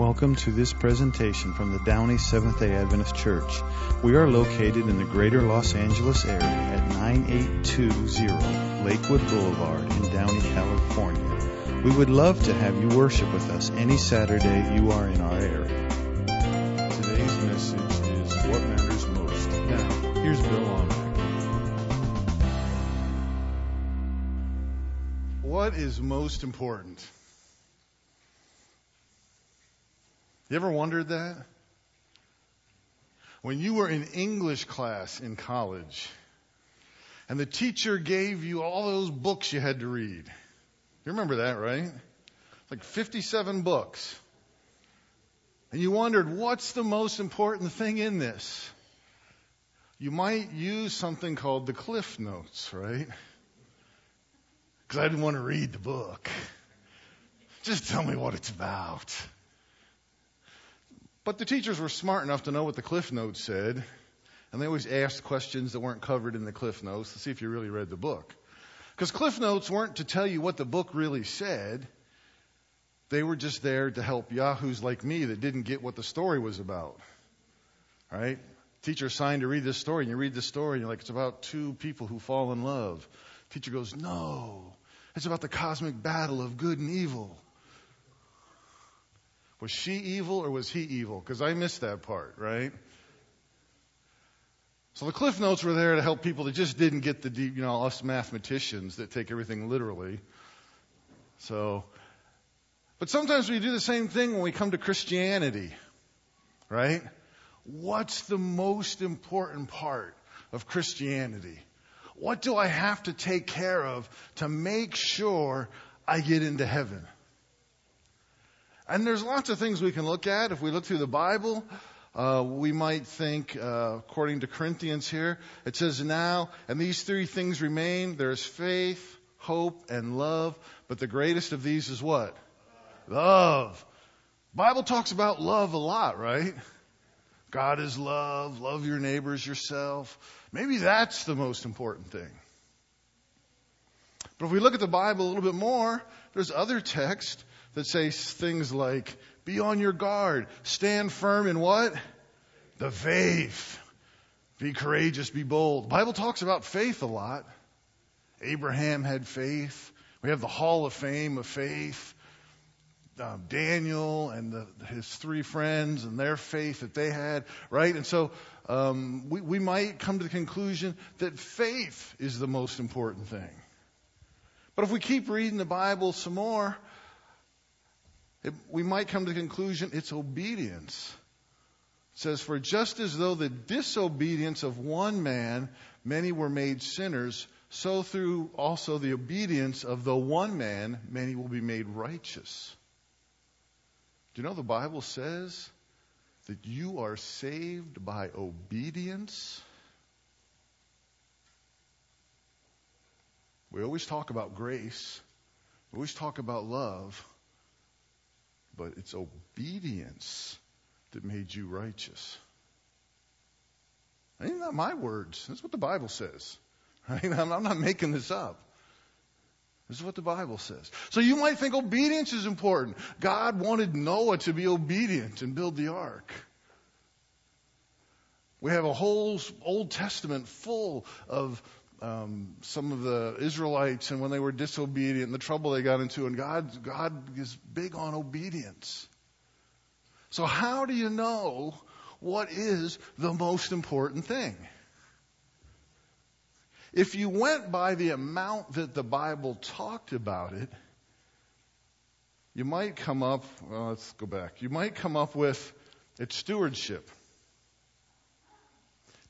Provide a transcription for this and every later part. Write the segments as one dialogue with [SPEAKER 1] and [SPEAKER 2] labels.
[SPEAKER 1] Welcome to this presentation from the Downey Seventh day Adventist Church. We are located in the greater Los Angeles area at 9820 Lakewood Boulevard in Downey, California. We would love to have you worship with us any Saturday you are in our area. Today's message is What Matters Most. Now, here's Bill Almec.
[SPEAKER 2] What is most important? You ever wondered that? When you were in English class in college and the teacher gave you all those books you had to read. You remember that, right? Like 57 books. And you wondered, what's the most important thing in this? You might use something called the Cliff Notes, right? Because I didn't want to read the book. Just tell me what it's about. But the teachers were smart enough to know what the Cliff Notes said, and they always asked questions that weren't covered in the Cliff Notes to see if you really read the book. Because Cliff Notes weren't to tell you what the book really said. They were just there to help yahoos like me that didn't get what the story was about. Right? Teacher assigned to read this story, and you read the story, and you're like, it's about two people who fall in love. Teacher goes, no, it's about the cosmic battle of good and evil. Was she evil or was he evil? Because I missed that part, right? So the cliff notes were there to help people that just didn't get the deep, you know, us mathematicians that take everything literally. So, but sometimes we do the same thing when we come to Christianity, right? What's the most important part of Christianity? What do I have to take care of to make sure I get into heaven? And there's lots of things we can look at. If we look through the Bible, uh, we might think, uh, according to Corinthians here, it says now, and these three things remain. There's faith, hope, and love. But the greatest of these is what? Love. Bible talks about love a lot, right? God is love. Love your neighbors yourself. Maybe that's the most important thing. But if we look at the Bible a little bit more, there's other texts that say things like, be on your guard, stand firm in what? The faith. Be courageous, be bold. The Bible talks about faith a lot. Abraham had faith. We have the Hall of Fame of faith. Um, Daniel and the, his three friends and their faith that they had, right? And so um, we, we might come to the conclusion that faith is the most important thing. But if we keep reading the Bible some more, it, we might come to the conclusion it's obedience. It says, For just as though the disobedience of one man, many were made sinners, so through also the obedience of the one man, many will be made righteous. Do you know the Bible says that you are saved by obedience? We always talk about grace. We always talk about love but it's obedience that made you righteous. These not my words. That's what the Bible says. Right? I'm not making this up. This is what the Bible says. So you might think obedience is important. God wanted Noah to be obedient and build the ark. We have a whole Old Testament full of um, some of the Israelites and when they were disobedient and the trouble they got into. And God, God is big on obedience. So how do you know what is the most important thing? If you went by the amount that the Bible talked about it, you might come up, well, let's go back. You might come up with it's stewardship.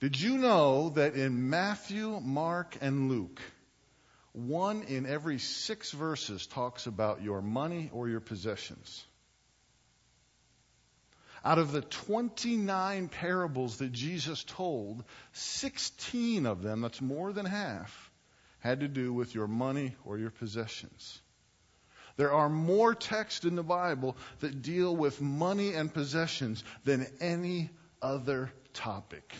[SPEAKER 2] Did you know that in Matthew, Mark, and Luke, one in every six verses talks about your money or your possessions? Out of the 29 parables that Jesus told, 16 of them, that's more than half, had to do with your money or your possessions. There are more texts in the Bible that deal with money and possessions than any other topic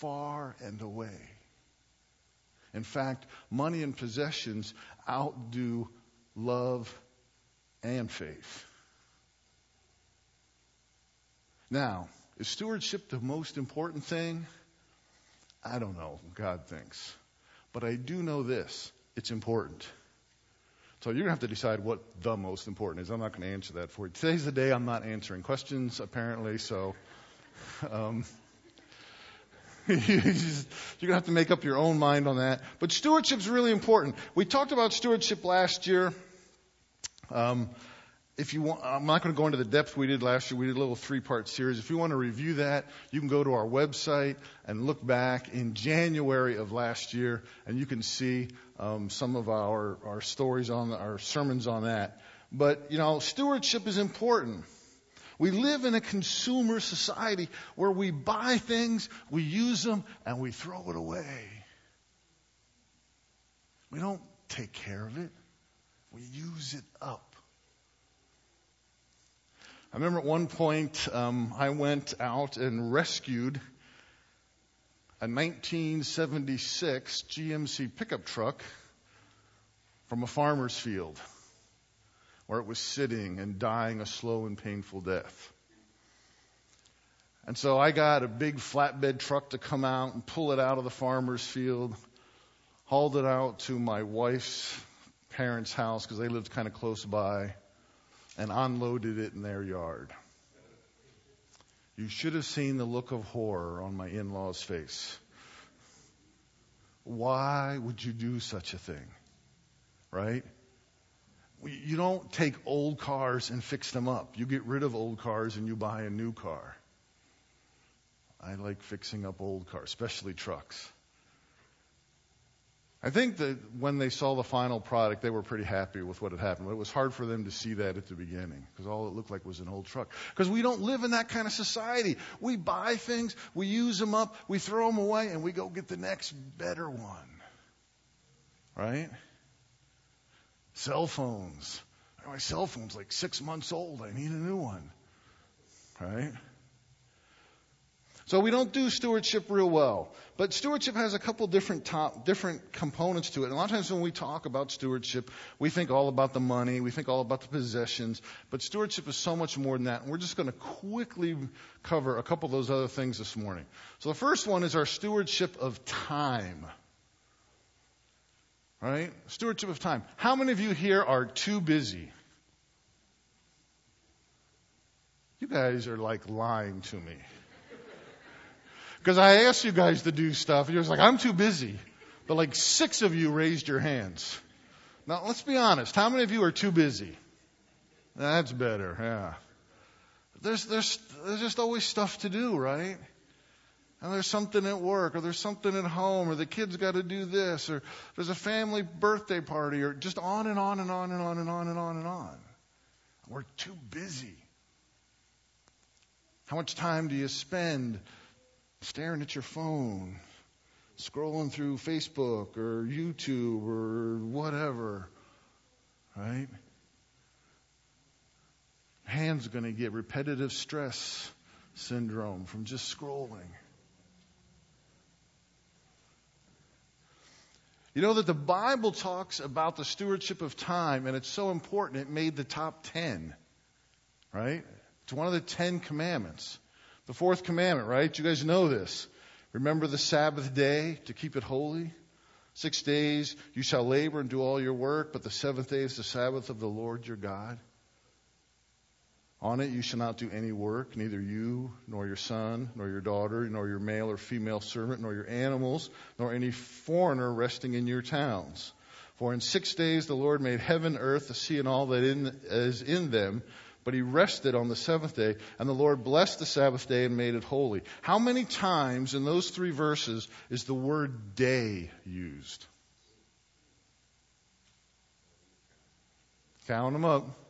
[SPEAKER 2] far and away. In fact, money and possessions outdo love and faith. Now, is stewardship the most important thing? I don't know. God thinks. But I do know this. It's important. So you're going to have to decide what the most important is. I'm not going to answer that for you. Today's the day I'm not answering questions, apparently, so um, you're going to have to make up your own mind on that. But stewardship's really important. We talked about stewardship last year. Um, if you want, I'm not going to go into the depth we did last year. We did a little three-part series. If you want to review that, you can go to our website and look back in January of last year, and you can see um, some of our our stories on our sermons on that. But you know, stewardship is important. We live in a consumer society where we buy things, we use them, and we throw it away. We don't take care of it. We use it up. I remember at one point um, I went out and rescued a 1976 GMC pickup truck from a farmer's field where it was sitting and dying a slow and painful death. And so I got a big flatbed truck to come out and pull it out of the farmer's field, hauled it out to my wife's parents' house because they lived kind of close by and unloaded it in their yard. You should have seen the look of horror on my in law's face. Why would you do such a thing? Right? You don't take old cars and fix them up. You get rid of old cars and you buy a new car. I like fixing up old cars, especially trucks. I think that when they saw the final product, they were pretty happy with what had happened. But it was hard for them to see that at the beginning because all it looked like was an old truck. Because we don't live in that kind of society. We buy things, we use them up, we throw them away, and we go get the next better one. Right? Cell phones. My cell phone's like six months old. I need a new one. Right? So we don't do stewardship real well. But stewardship has a couple different top, different components to it. And a lot of times when we talk about stewardship, we think all about the money, we think all about the possessions, but stewardship is so much more than that. And we're just going to quickly cover a couple of those other things this morning. So the first one is our stewardship of time. Right? Stewardship of time. How many of you here are too busy? You guys are like lying to me. Because I asked you guys to do stuff, and you're like, I'm too busy. But like six of you raised your hands. Now, let's be honest. How many of you are too busy? That's better, yeah. There's, there's, there's just always stuff to do, right? And there's something at work, or there's something at home, or the kids got to do this, or there's a family birthday party, or just on and on and on and on and on and on and on. We're too busy. How much time do you spend staring at your phone, scrolling through Facebook or YouTube or whatever, right? Hands going to get repetitive stress syndrome from just scrolling. You know that the Bible talks about the stewardship of time, and it's so important it made the top ten, right? It's one of the Ten Commandments. The fourth commandment, right? You guys know this. Remember the Sabbath day to keep it holy. Six days you shall labor and do all your work, but the seventh day is the Sabbath of the Lord your God. On it you shall not do any work, neither you, nor your son, nor your daughter, nor your male or female servant, nor your animals, nor any foreigner resting in your towns. For in six days the Lord made heaven, earth, the sea, and all that in, is in them, but he rested on the seventh day, and the Lord blessed the Sabbath day and made it holy. How many times in those three verses is the word day used? Count them up.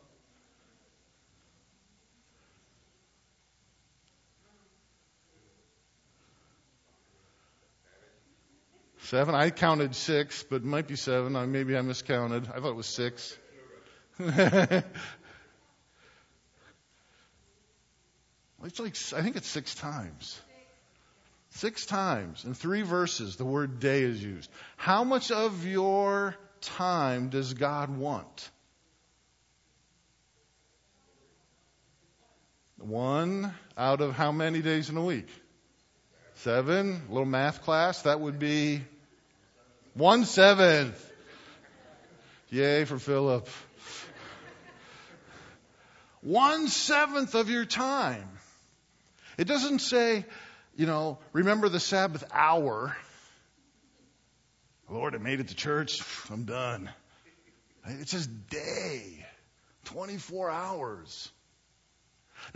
[SPEAKER 2] Seven. I counted six, but it might be seven. Maybe I miscounted. I thought it was six. It's like, I think it's six times. Six times in three verses, the word day is used. How much of your time does God want? One out of how many days in a week? Seven. A little math class. That would be one seventh. Yay for Philip. One seventh of your time. It doesn't say, you know, remember the Sabbath hour. Lord, I made it to church. I'm done. It says day. 24 hours.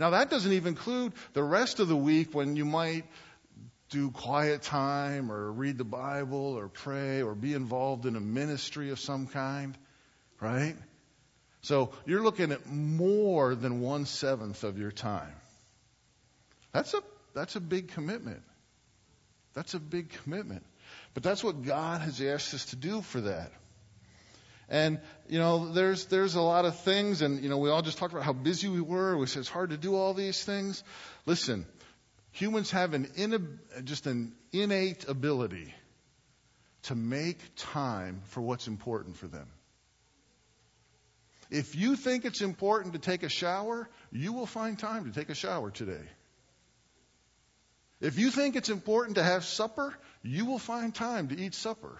[SPEAKER 2] Now that doesn't even include the rest of the week when you might do quiet time or read the Bible or pray or be involved in a ministry of some kind, right? So you're looking at more than one seventh of your time. That's a, that's a big commitment. That's a big commitment. But that's what God has asked us to do for that. And, you know, there's, there's a lot of things, and, you know, we all just talked about how busy we were. We said it's hard to do all these things. Listen, humans have an in, just an innate ability to make time for what's important for them. If you think it's important to take a shower, you will find time to take a shower today. If you think it's important to have supper, you will find time to eat supper.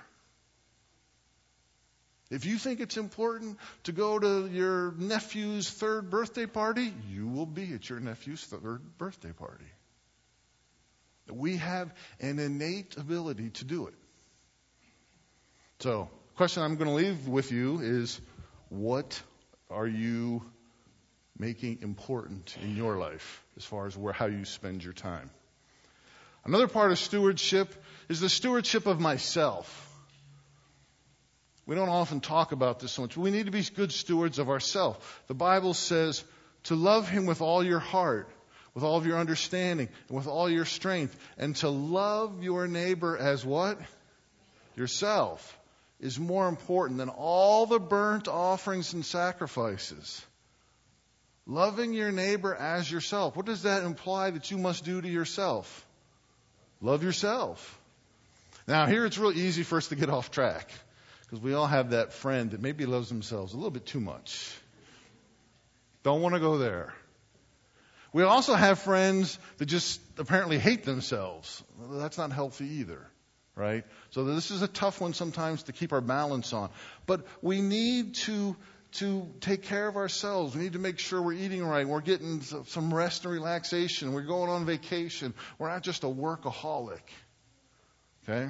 [SPEAKER 2] If you think it's important to go to your nephew's third birthday party, you will be at your nephew's third birthday party. We have an innate ability to do it. So, question I'm going to leave with you is what are you making important in your life as far as where how you spend your time? Another part of stewardship is the stewardship of myself. We don't often talk about this so much. We need to be good stewards of ourselves. The Bible says to love Him with all your heart, with all of your understanding, and with all your strength, and to love your neighbor as what? Yourself is more important than all the burnt offerings and sacrifices. Loving your neighbor as yourself. What does that imply that you must do to yourself? Love yourself. Now, here it's real easy for us to get off track. Because we all have that friend that maybe loves themselves a little bit too much. Don't want to go there. We also have friends that just apparently hate themselves. That's not healthy either, right? So this is a tough one sometimes to keep our balance on. But we need to to take care of ourselves. We need to make sure we're eating right. We're getting some rest and relaxation. We're going on vacation. We're not just a workaholic. Okay?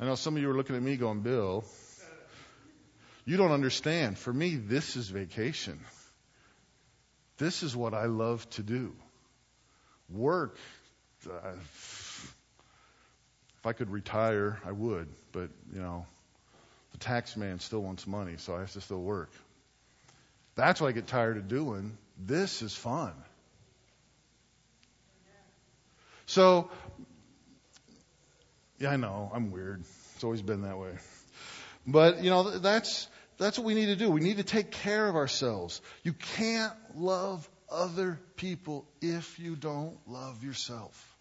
[SPEAKER 2] I know some of you are looking at me going, Bill, you don't understand. For me, this is vacation. This is what I love to do. Work. Uh, if I could retire, I would, but, you know, the tax man still wants money, so I have to still work. That's what I get tired of doing. This is fun. So yeah, I know. I'm weird. It's always been that way. But, you know, that's, that's what we need to do. We need to take care of ourselves. You can't love other people if you don't love yourself.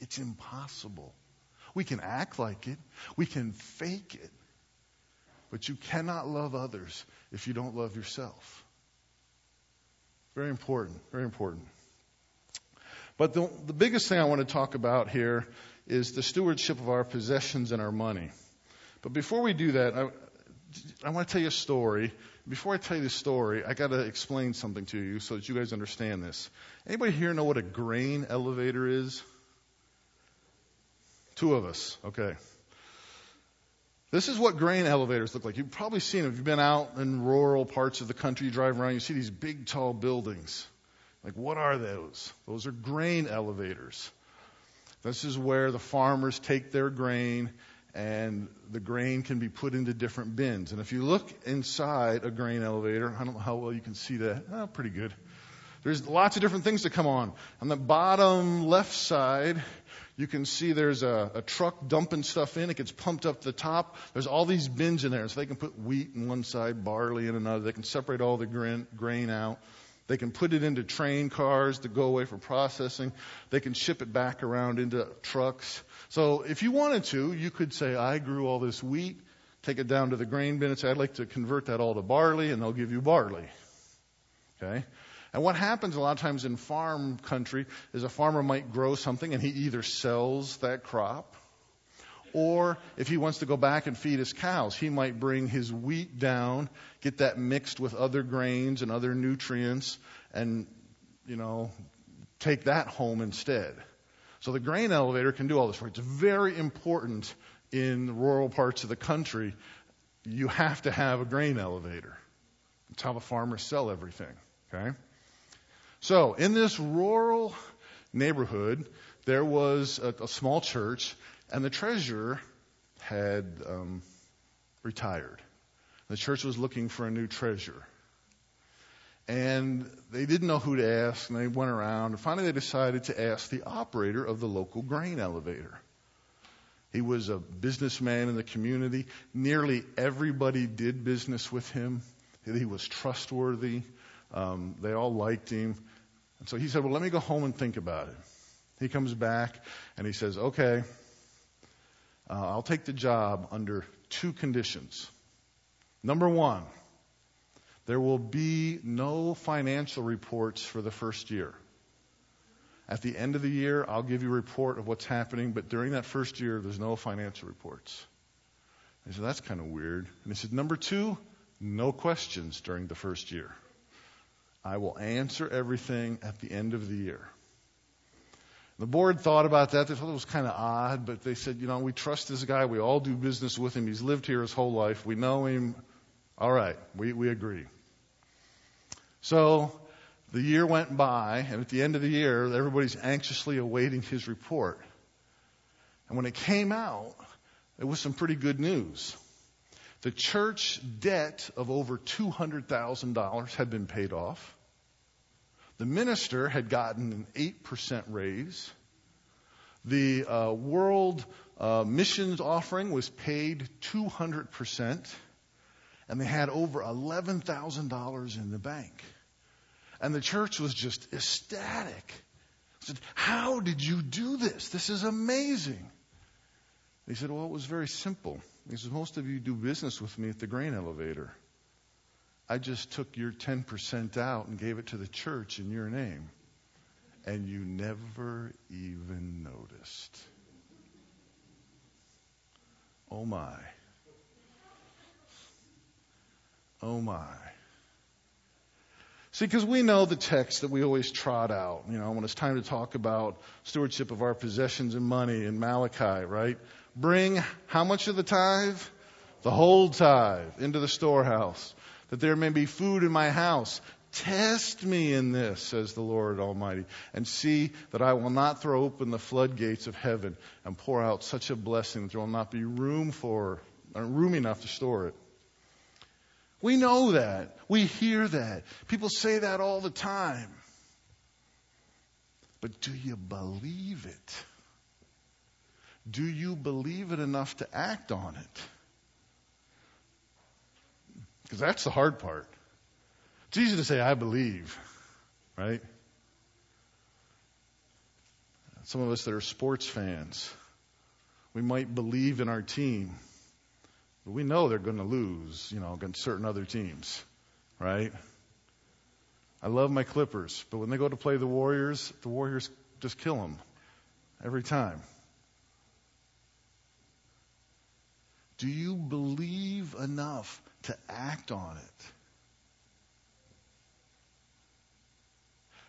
[SPEAKER 2] It's impossible. We can act like it. We can fake it. But you cannot love others if you don't love yourself. Very important. Very important. But the, the biggest thing I want to talk about here is the stewardship of our possessions and our money. But before we do that, I, I want to tell you a story. Before I tell you the story, I got to explain something to you so that you guys understand this. Anybody here know what a grain elevator is? Two of us. Okay. This is what grain elevators look like. You've probably seen them. If you've been out in rural parts of the country, you drive around, you see these big, tall buildings. Like, what are those? Those are grain elevators. This is where the farmers take their grain and the grain can be put into different bins. And if you look inside a grain elevator, I don't know how well you can see that. Oh, pretty good. There's lots of different things that come on. On the bottom left side, you can see there's a, a truck dumping stuff in. It gets pumped up to the top. There's all these bins in there. So they can put wheat in one side, barley in another. They can separate all the grain, grain out. They can put it into train cars to go away for processing. They can ship it back around into trucks. So if you wanted to, you could say, I grew all this wheat, take it down to the grain bin and say, I'd like to convert that all to barley, and they'll give you barley. Okay? And what happens a lot of times in farm country is a farmer might grow something and he either sells that crop or if he wants to go back and feed his cows, he might bring his wheat down, get that mixed with other grains and other nutrients, and, you know, take that home instead. So the grain elevator can do all this for you. It's very important in rural parts of the country. You have to have a grain elevator. It's how the farmers sell everything. Okay? So in this rural neighborhood, there was a, a small church and the treasurer had um, retired. The church was looking for a new treasure. And they didn't know who to ask, and they went around. And finally, they decided to ask the operator of the local grain elevator. He was a businessman in the community. Nearly everybody did business with him. He was trustworthy. Um, they all liked him. And so he said, Well, let me go home and think about it. He comes back and he says, Okay, uh, I'll take the job under two conditions. Number one, there will be no financial reports for the first year. At the end of the year, I'll give you a report of what's happening, but during that first year, there's no financial reports. He said, that's kind of weird. And he said, number two, no questions during the first year. I will answer everything at the end of the year. The board thought about that. They thought it was kind of odd, but they said, you know, we trust this guy. We all do business with him. He's lived here his whole life. We know him. All right, we, we agree. So the year went by, and at the end of the year, everybody's anxiously awaiting his report. And when it came out, it was some pretty good news. The church debt of over $200,000 had been paid off. The minister had gotten an 8% raise. The uh, world uh, missions offering was paid 200%. And they had over $11,000 in the bank. And the church was just ecstatic. said, How did you do this? This is amazing. He said, Well, it was very simple. He said, Most of you do business with me at the grain elevator. I just took your 10% out and gave it to the church in your name. And you never even noticed. Oh my. Oh my. See, because we know the text that we always trot out, you know, when it's time to talk about stewardship of our possessions and money in Malachi, right? Bring how much of the tithe? The whole tithe into the storehouse that there may be food in my house. Test me in this, says the Lord Almighty, and see that I will not throw open the floodgates of heaven and pour out such a blessing that there will not be room for, uh, room enough to store it. We know that. We hear that. People say that all the time. But do you believe it? Do you believe it enough to act on it? Because that's the hard part. It's easy to say, I believe, right? Some of us that are sports fans, we might believe in our team, but we know they're going to lose, you know, against certain other teams, right? I love my Clippers, but when they go to play the Warriors, the Warriors just kill them every time. Do you believe enough to act on it.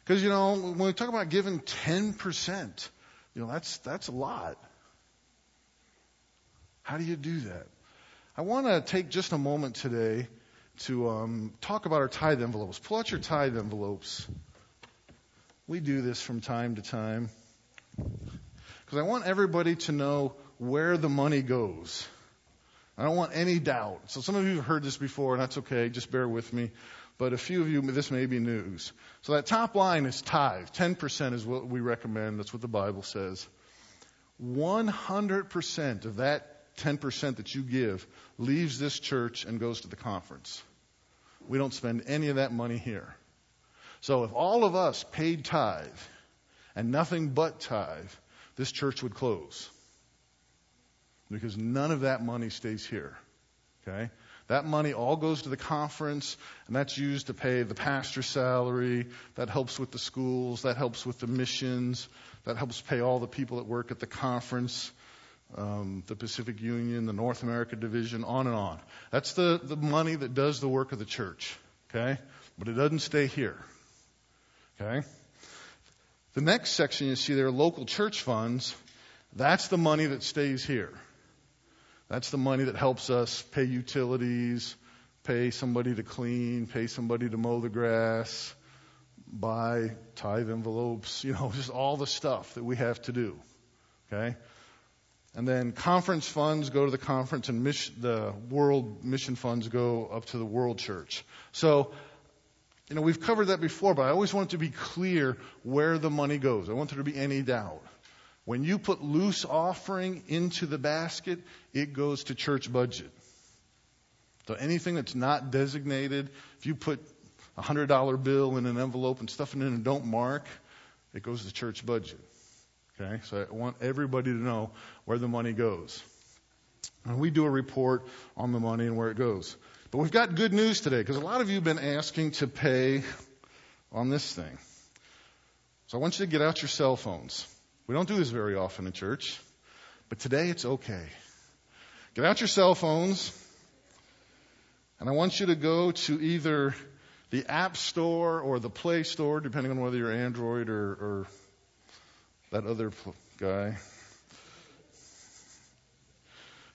[SPEAKER 2] Because, you know, when we talk about giving 10%, you know, that's, that's a lot. How do you do that? I want to take just a moment today to um, talk about our tithe envelopes. Pull out your tithe envelopes. We do this from time to time. Because I want everybody to know where the money goes. I don't want any doubt. So some of you have heard this before, and that's okay. Just bear with me. But a few of you, this may be news. So that top line is tithe. 10% is what we recommend. That's what the Bible says. 100% of that 10% that you give leaves this church and goes to the conference. We don't spend any of that money here. So if all of us paid tithe and nothing but tithe, this church would close because none of that money stays here. Okay? That money all goes to the conference, and that's used to pay the pastor's salary. That helps with the schools. That helps with the missions. That helps pay all the people that work at the conference, um, the Pacific Union, the North America Division, on and on. That's the, the money that does the work of the church. Okay? But it doesn't stay here. Okay? The next section you see there, local church funds, that's the money that stays here. That's the money that helps us pay utilities, pay somebody to clean, pay somebody to mow the grass, buy tithe envelopes, you know, just all the stuff that we have to do. Okay? And then conference funds go to the conference and mission, the world mission funds go up to the world church. So, you know, we've covered that before, but I always want it to be clear where the money goes. I want there to be any doubt. When you put loose offering into the basket, it goes to church budget. So anything that's not designated, if you put a hundred dollar bill in an envelope and stuff it in and don't mark, it goes to church budget. Okay, so I want everybody to know where the money goes. And we do a report on the money and where it goes. But we've got good news today because a lot of you have been asking to pay on this thing. So I want you to get out your cell phones. We don't do this very often in church, but today it's okay. Get out your cell phones, and I want you to go to either the App Store or the Play Store, depending on whether you're Android or, or that other guy.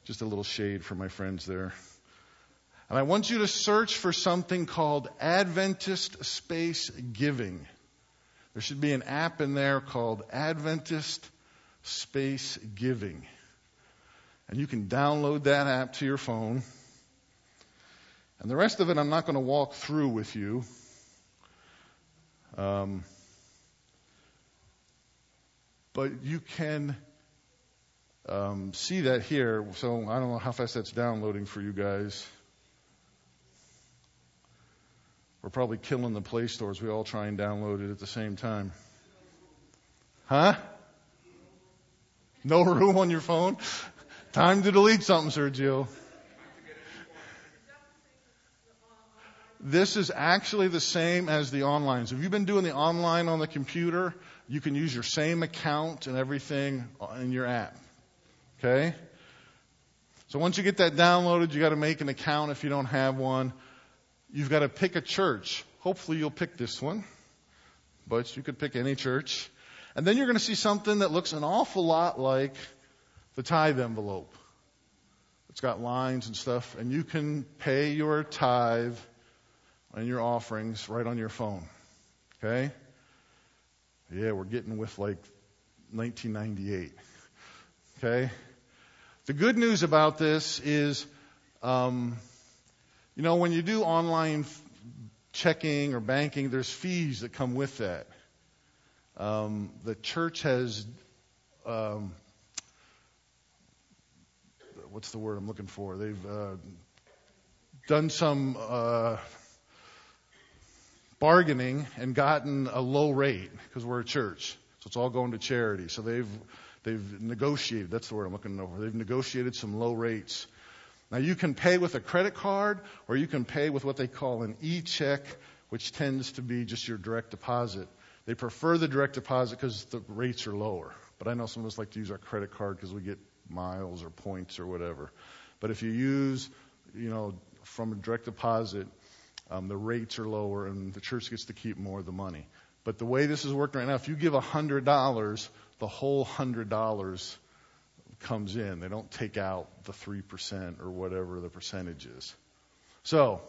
[SPEAKER 2] Just a little shade for my friends there. And I want you to search for something called Adventist Space Giving. There should be an app in there called Adventist Space Giving. And you can download that app to your phone. And the rest of it I'm not going to walk through with you. Um, but you can um, see that here. So I don't know how fast that's downloading for you guys. We're probably killing the Play stores. We all try and download it at the same time. Huh? No room on your phone? Time to delete something, Sergio. This is actually the same as the online. So if you've been doing the online on the computer, you can use your same account and everything in your app. Okay? So once you get that downloaded, you got to make an account if you don't have one. You've got to pick a church. Hopefully you'll pick this one, but you could pick any church. And then you're going to see something that looks an awful lot like the tithe envelope. It's got lines and stuff, and you can pay your tithe and your offerings right on your phone. Okay? Yeah, we're getting with like 1998. Okay? The good news about this is, um, you know, when you do online checking or banking, there's fees that come with that. Um, the church has, um, what's the word I'm looking for? They've uh, done some uh, bargaining and gotten a low rate because we're a church. So it's all going to charity. So they've they've negotiated. That's the word I'm looking over. They've negotiated some low rates. Now you can pay with a credit card or you can pay with what they call an e-check, which tends to be just your direct deposit. They prefer the direct deposit because the rates are lower. But I know some of us like to use our credit card because we get miles or points or whatever. But if you use, you know, from a direct deposit, um, the rates are lower and the church gets to keep more of the money. But the way this is working right now, if you give $100, the whole $100 comes in. They don't take out the 3% or whatever the percentage is. So,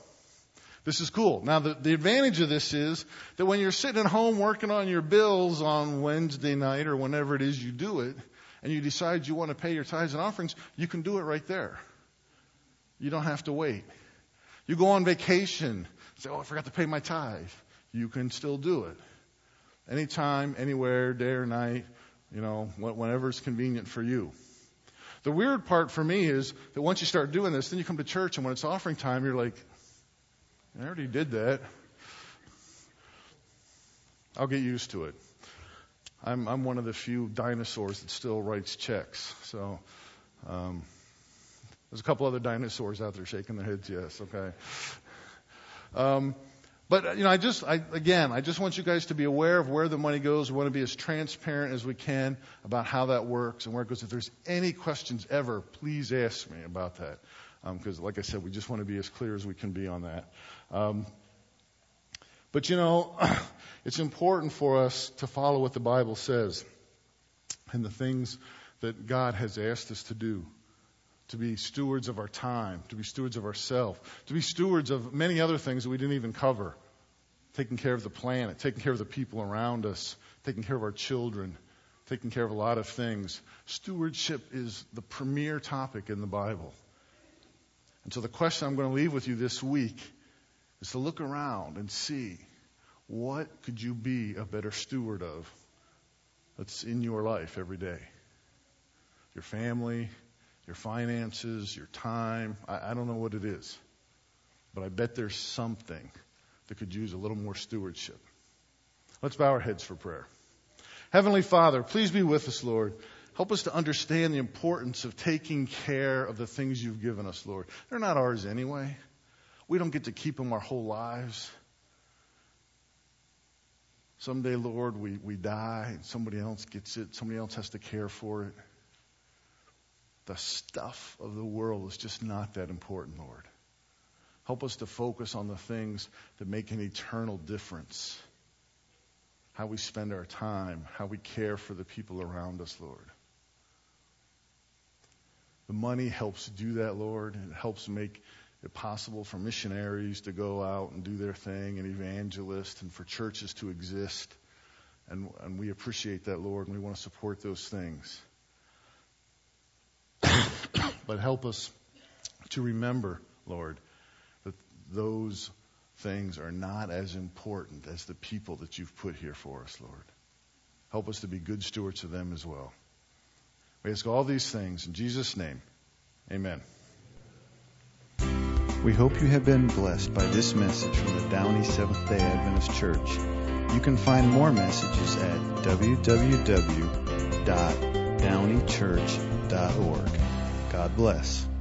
[SPEAKER 2] this is cool. Now, the, the advantage of this is that when you're sitting at home working on your bills on Wednesday night or whenever it is you do it, and you decide you want to pay your tithes and offerings, you can do it right there. You don't have to wait. You go on vacation, say, oh, I forgot to pay my tithe. You can still do it. Anytime, anywhere, day or night, you know, whenever it's convenient for you. The weird part for me is that once you start doing this, then you come to church, and when it's offering time, you're like, I already did that. I'll get used to it. I'm, I'm one of the few dinosaurs that still writes checks. So, um, There's a couple other dinosaurs out there shaking their heads. Yes, okay. Um, but you know, I just, I, again, I just want you guys to be aware of where the money goes. We want to be as transparent as we can about how that works and where it goes. If there's any questions ever, please ask me about that, because, um, like I said, we just want to be as clear as we can be on that. Um, but you know, it's important for us to follow what the Bible says and the things that God has asked us to do to be stewards of our time, to be stewards of ourselves, to be stewards of many other things that we didn't even cover. Taking care of the planet, taking care of the people around us, taking care of our children, taking care of a lot of things. Stewardship is the premier topic in the Bible. And so the question I'm going to leave with you this week is to look around and see what could you be a better steward of that's in your life every day? Your family, your finances, your time. I, I don't know what it is. But I bet there's something that could use a little more stewardship. Let's bow our heads for prayer. Heavenly Father, please be with us, Lord. Help us to understand the importance of taking care of the things you've given us, Lord. They're not ours anyway. We don't get to keep them our whole lives. Someday, Lord, we, we die and somebody else gets it. Somebody else has to care for it the stuff of the world is just not that important, Lord. Help us to focus on the things that make an eternal difference. How we spend our time, how we care for the people around us, Lord. The money helps do that, Lord. It helps make it possible for missionaries to go out and do their thing, and evangelists, and for churches to exist. And, and we appreciate that, Lord, and we want to support those things but help us to remember, Lord, that those things are not as important as the people that you've put here for us, Lord. Help us to be good stewards of them as well. We ask all these things in Jesus' name. Amen.
[SPEAKER 1] We hope you have been blessed by this message from the Downey Seventh day Adventist Church. You can find more messages at www.downeychurch.org. God bless.